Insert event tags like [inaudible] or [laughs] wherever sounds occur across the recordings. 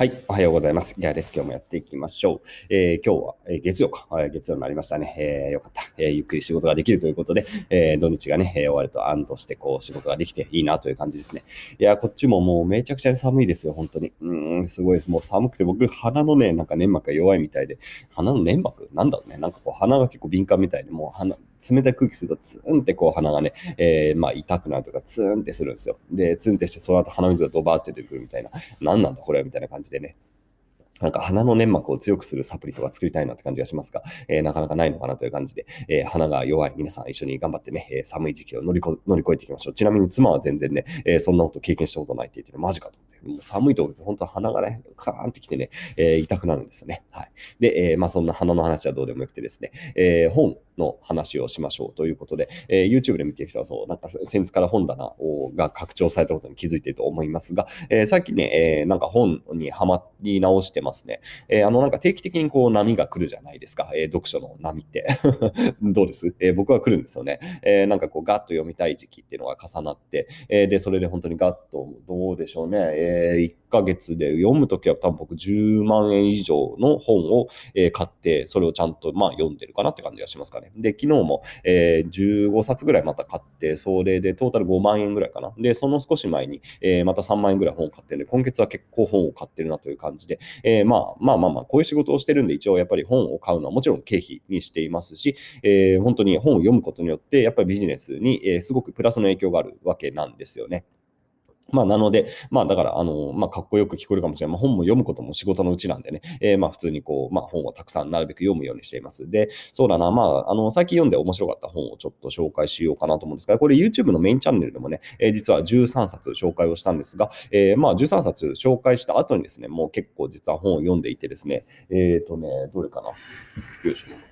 はい。おはようございます。ギャーです。今日もやっていきましょう。えー、今日は、え、月曜か。月曜になりましたね。えー、よかった、えー。ゆっくり仕事ができるということで、え、土日がね、え、終わると安堵して、こう、仕事ができていいなという感じですね。いや、こっちももうめちゃくちゃ寒いですよ、本当に。うん、すごいです。もう寒くて、僕、鼻のね、なんか粘膜が弱いみたいで、鼻の粘膜？なんだろうね。なんかこう、鼻が結構敏感みたいで、もう鼻、冷たい空気するとツーンってこう鼻がね、えー、まあ痛くなるとかツーンってするんですよ。で、ツンってしてその後鼻水がドバーって出てくるみたいな、何なんだこれみたいな感じでね、なんか鼻の粘膜を強くするサプリとか作りたいなって感じがしますが、えー、なかなかないのかなという感じで、えー、鼻が弱い皆さん一緒に頑張ってね、えー、寒い時期を乗り乗り越えていきましょう。ちなみに妻は全然ね、えそんなこと経験したことないって言ってる、マジかと。もう寒いと本当鼻がね、カーンってきてね、え痛くなるんですよね。はい。で、えまあそんな鼻の話はどうでもよくてですね、え本の話をしましょうということで、えー、YouTube で見ている人はそう、なんか先日から本棚をが拡張されたことに気づいていると思いますが、えー、最近ね、えー、なんか本にはまり直してますね。えー、あの、なんか定期的にこう波が来るじゃないですか。えー、読書の波って [laughs] どうです、えー、僕は来るんですよね。えー、なんかこうガッと読みたい時期っていうのが重なって、えー、で、それで本当にガッとどうでしょうね。えー、1ヶ月で読むときは多分僕10万円以上の本を、えー、買って、それをちゃんとまあ読んでるかなって感じがしますかね。で、昨日も、えー、15冊ぐらいまた買って、それでトータル5万円ぐらいかな。で、その少し前に、えー、また3万円ぐらい本を買ってるんで、今月は結構本を買ってるなという感じで、えー、まあまあまあまあ、こういう仕事をしてるんで、一応やっぱり本を買うのはもちろん経費にしていますし、えー、本当に本を読むことによって、やっぱりビジネスに、えー、すごくプラスの影響があるわけなんですよね。まあ、なので、まあ、だから、あの、まあ、かっこよく聞こえるかもしれない。まあ、本も読むことも仕事のうちなんでね、えー、まあ、普通にこう、まあ、本をたくさんなるべく読むようにしています。で、そうだな、まあ、あの、最近読んで面白かった本をちょっと紹介しようかなと思うんですが、これ YouTube のメインチャンネルでもね、えー、実は13冊紹介をしたんですが、えー、まあ、13冊紹介した後にですね、もう結構実は本を読んでいてですね、えっ、ー、とね、どれかな。よいしょ。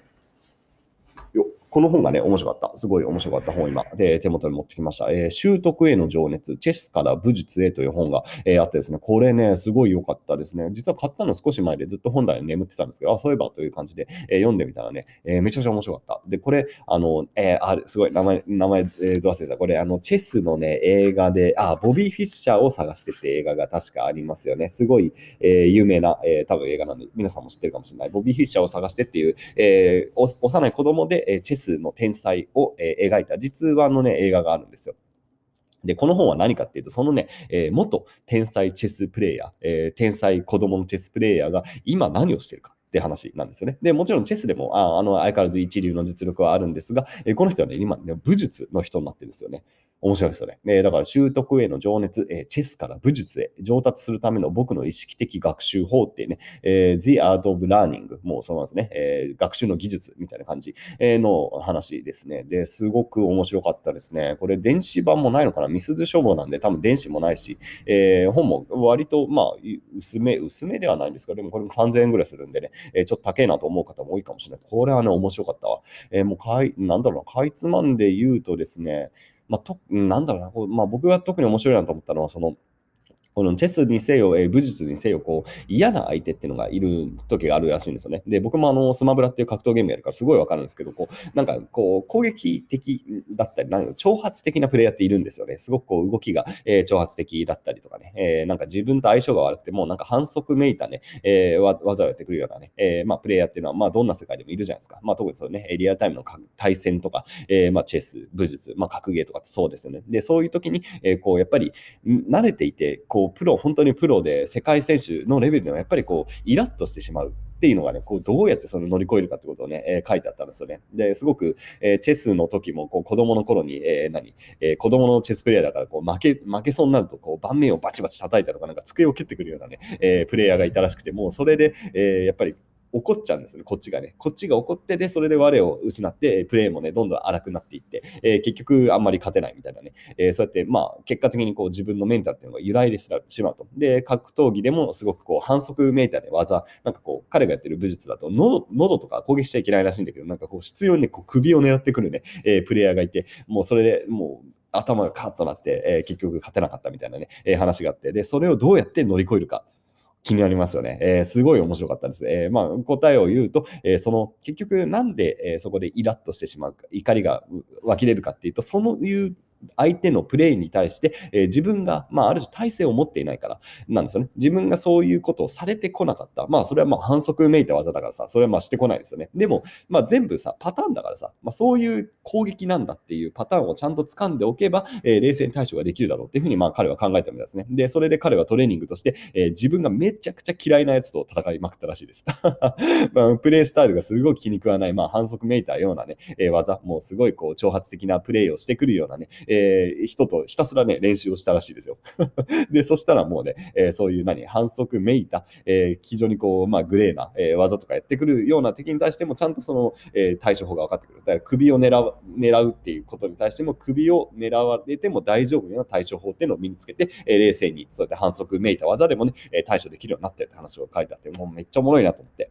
この本がね、面白かった。すごい面白かった本今、で、手元に持ってきました。えー、習得への情熱、チェスから武術へという本が、えー、あってですね、これね、すごい良かったですね。実は買ったの少し前でずっと本題眠ってたんですけど、あ、そういえばという感じで、えー、読んでみたらね、えめちゃくちゃ面白かった。で、これ、あの、えあれ、すごい、名前、名前、えー、どう忘れた。これ、あの、チェスのね、映画で、あ、ボビー・フィッシャーを探してって映画が確かありますよね。すごい、え有名な、え多分映画なんで、皆さんも知ってるかもしれない。ボビー・フィッシャーを探してっていう、え幼い子供で、えチェスの天才を、えー、描いた実話のね、映画があるんですよ。で、この本は何かっていうと、そのね、えー、元天才チェスプレイヤー、えー、天才子供のチェスプレイヤーが今何をしてるか。って話なんですよね。で、もちろんチェスでも、ああの、相変わらず一流の実力はあるんですが、えー、この人はね、今ね、武術の人になってるんですよね。面白いですよね。えー、だから習得への情熱、えー、チェスから武術へ上達するための僕の意識的学習法っていうね、えー、The Art of Learning、もうそのままですね、え、学習の技術みたいな感じの話ですね。で、すごく面白かったですね。これ電子版もないのかな？ミスズ書房なんで多分電子もないし、え、本も割とまあ薄め、薄めではないんですけど、でもこれも3000円ぐらいするんでね、え、ちょっと高いなと思う方も多いかもしれない。これはね、面白かったわ。え、もうかい、なんだろうな、かいつまんで言うとですね、まあ、となんだろうな、こうまあ、僕が特に面白いなと思ったのは、その、このチェスにせよ、えー、武術にせよ、こう、嫌な相手っていうのがいる時があるらしいんですよね。で、僕もあの、スマブラっていう格闘ゲームやるからすごいわかるんですけど、こう、なんか、こう、攻撃的だったり、なんか挑発的なプレイヤーっているんですよね。すごくこう、動きが、えー、挑発的だったりとかね、えー、なんか自分と相性が悪くても、なんか反則めいたね、えー、技をやってくるようなね、え、まあ、プレイヤーっていうのは、まあ、どんな世界でもいるじゃないですか。まあ、特にそうね、リアルタイムの対戦とか、え、まあ、チェス、武術、まあ、格ゲーとかってそうですよね。で、そういう時に、え、こう、やっぱり、慣れていて、こう、プロ、本当にプロで世界選手のレベルではやっぱりこうイラッとしてしまうっていうのがね、こうどうやってその乗り越えるかってことをね、えー、書いてあったんですよね。で、すごく、えー、チェスの時もこう子供の頃に、えー、何、えー、子供のチェスプレイヤーだからこう負け、負けそうになるとこう盤面をバチバチ叩いたとか、なんか机を蹴ってくるようなね、えー、プレイヤーがいたらしくて、もうそれで、えー、やっぱり怒っちゃうんですね、こっちがね。こっちが怒って、で、それで我を失って、プレーもね、どんどん荒くなっていって、えー、結局あんまり勝てないみたいなね。えー、そうやって、まあ、結果的にこう自分のメンタルっていうのが揺らいでしまうと。で、格闘技でもすごくこう反則メーターで技、なんかこう、彼がやってる武術だと喉、喉とか攻撃しちゃいけないらしいんだけど、なんかこう、必要にね、こう首を狙ってくるね、えー、プレイヤーがいて、もうそれでもう、頭がカッとなって、え、結局勝てなかったみたいなね、え、話があって、で、それをどうやって乗り越えるか。気になりますよね。えー、すごい面白かったです。えー、まあ、答えを言うと、えー、その、結局なんで、えそこでイラッとしてしまうか、怒りが湧き出るかっていうと、そのいう相手のプレイに対して、えー自分が、まあ、ある種体制を持っていないからなんですよね。自分がそういうことをされてこなかった。まあ、それはまあ反則めいた技だからさ、それはまあしてこないですよね。でも、まあ、全部さ、パターンだからさ、まあ、そういう攻撃なんだっていうパターンをちゃんと掴んでおけば、えー冷静に対処ができるだろうっていうふうに、まあ、彼は考えたみたいですね。で、それで彼はトレーニングとして、えー自分がめちゃくちゃ嫌いなやつと戦いまくったらしいです。[laughs] まあ、プレイスタイルがすごい気に食わない、まあ、反則めいたようなね、え技、もうすごいこう挑発的なプレイをしてくるようなね、えー人とひたすらね、練習をしたらしいですよ。[laughs] で、そしたらもうね、えーそういう何、反則めいた、えー非常にこう、まあ、グレーな、えー技とかやってくるような敵に対しても、ちゃんとその、えー対処法が分かってくる。だから首を狙う狙うっていうことに対しても、首を狙われても大丈夫な対処法っていうのを身につけて、えー冷静に、そうやって反則めいた技でもね、対処できるようになってるって話を書いてあって、もうめっちゃおもろいなと思って。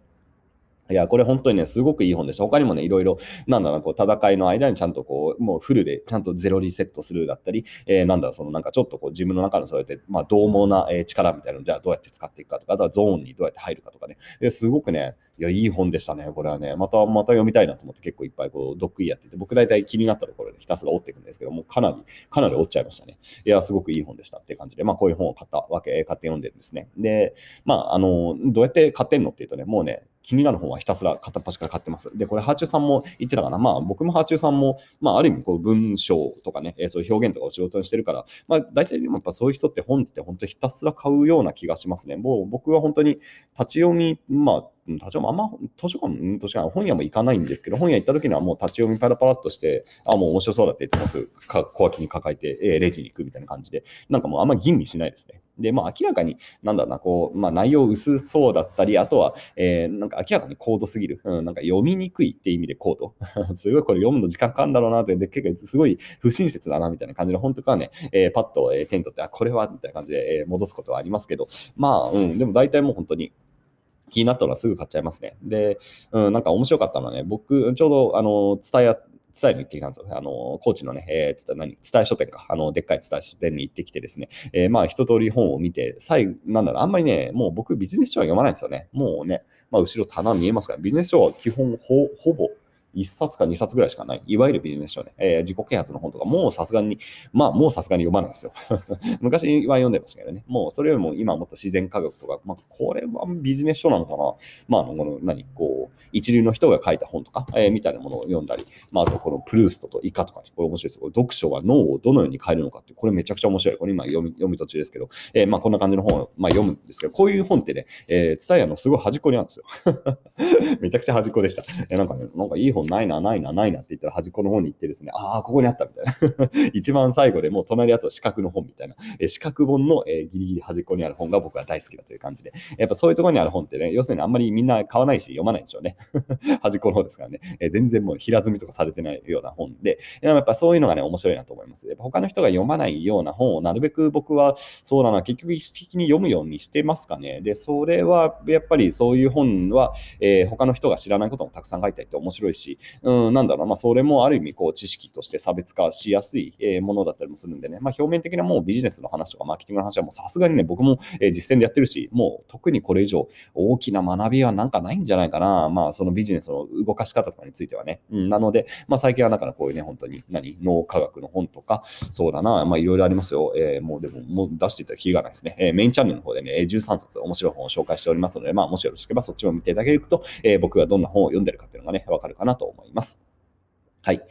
いや、これ本当にね、すごくいい本でした。他にもね、いろいろ、なんだろう、こう、戦いの間にちゃんとこう、もうフルでちゃんとゼロリセットするだったり、えーなんだろう、そのなんかちょっとこう、自分の中のそうやって、まあ、獰猛なえ力みたいなのを、じゃあどうやって使っていくかとか、あとはゾーンにどうやって入るかとかね。ですごくね、いや、いい本でしたね、これはね。また、また読みたいなと思って結構いっぱいこう、ドッグイやってて、僕大体気になったところでひたすら折っていくんですけども、かなり、かなり折っちゃいましたね。いや、すごくいい本でしたっていう感じで、まあ、こういう本を買ったわけ、買って読んでるんですね。で、まあ、あの、どうやって買ってんのっていうとね、もうね、気になる本はひたすら片っ端から買ってます。で、これ、ハーチューさんも言ってたかな。まあ、僕もハーチューさんも、まあ、ある意味、こう、文章とかね、えそういう表現とかを仕事にしてるから、まあ、大体でもやっぱそういう人って本って本当ひたすら買うような気がしますね。もう僕は本当に立ち読み、まあ、立ち読み、あんま図書館、図書館、本屋も行かないんですけど、本屋行った時にはもう立ち読みパラパラっとして、あ、もう面白そうだって言ってます。か小脇に抱えて、えーレジに行くみたいな感じで、なんかもうあんま吟味しないですね。で、まあ明らかに、なんだろうな、こう、まあ内容薄そうだったり、あとは、えーなんか明らかに高度すぎる。うん、なんか読みにくいって意味で高度。[laughs] すごいこれ読むの時間かかるんだろうなって、で結構すごい不親切だなみたいな感じの本とかはね、えーパッと、えー手に取って、あ、これはみたいな感じで、えー戻すことはありますけど、まあ、うん、でも大体もう本当に、気になったのはすぐ買っちゃいますね。で、うん、なんか面白かったのはね、僕、ちょうど、あの、伝えや、伝えに行ってきたんですよ。あの、高知のね、えー、つった何、伝え書店か、あの、でっかい伝え書店に行ってきてですね、えーまあ、一通り本を見て、最後、なんだろう、あんまりね、もう僕、ビジネス書は読まないんですよね。もうね、まあ、後ろ棚見えますから、ビジネス書は基本、ほ、ほぼ、1冊か2冊ぐらいしかない。いわゆるビジネス書ね。えー自己啓発の本とか、もうさすがに、まあもうさすがに読まないですよ。[laughs] 昔は読んでましたけどね。もうそれよりも今もっと自然科学とか、まあこれはビジネス書なのかな。まああの、この何、こう、一流の人が書いた本とか、えーみたいなものを読んだり、まああとこのプルーストとイカとかね、これ面白いです。これ読書が脳をどのように変えるのかって、これめちゃくちゃ面白い。これ今読み読み途中ですけど、えーまあこんな感じの本を、まあ、読むんですけど、こういう本ってね、えー、伝えのすごい端っこにあるんですよ。[laughs] めちゃくちゃ端っこでした。えーなんかね、なんかいい本ないな、ないな、ないなって言ったら端っこの方に行ってですね、ああ、ここにあったみたいな。[laughs] 一番最後でもう隣あと四角の本みたいな、えー四角本の、えーギリギリ端っこにある本が僕は大好きだという感じで、やっぱそういうところにある本ってね、要するにあんまりみんな買わないし読まないでしょうね。[laughs] 端っこの方ですからね、えー全然もう平積みとかされてないような本で、でもやっぱそういうのがね、面白いなと思います。やっぱ他の人が読まないような本をなるべく僕は、そうだな、結局意識的に読むようにしてますかね。で、それはやっぱりそういう本は、えー他の人が知らないこともたくさん書いてあって面白いし、うん、なんだろうな、まあ、それもある意味、こう、知識として差別化しやすい、えものだったりもするんでね、まあ、表面的なもうビジネスの話とかマーケティングの話はもうさすがにね、僕も、え実践でやってるし、もう特にこれ以上大きな学びはなんかないんじゃないかな。まあ、そのビジネスの動かし方とかについてはね。うん、なので、まあ、最近はだからこういうね、本当に、何、脳科学の本とか、そうだな、まあ、いろいろありますよ。えーもうでも、もう出していたらキリがないですね。えーメインチャンネルの方でね、13冊面白い本を紹介しておりますので、まあ、もしよろしければそっちも見ていただけると、えー僕がどんな本を読んでるかっていうのがね、わかるかなと思います。はい。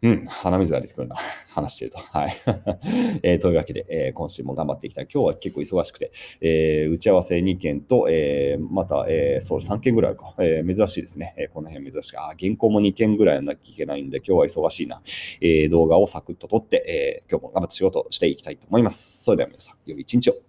うん、鼻水が出てくるな。[laughs] 話してると。はい。[laughs] えーというわけで、えー今週も頑張っていきたい。今日は結構忙しくて、えー打ち合わせ2件と、えーまた、えーそう3件ぐらいか。えー珍しいですね。えーこの辺珍しい。あ、原稿も2件ぐらいやんなきゃいけないんで、今日は忙しいな。えー動画をサクッと撮って、えー今日も頑張って仕事していきたいと思います。それでは皆さん、良い一日を。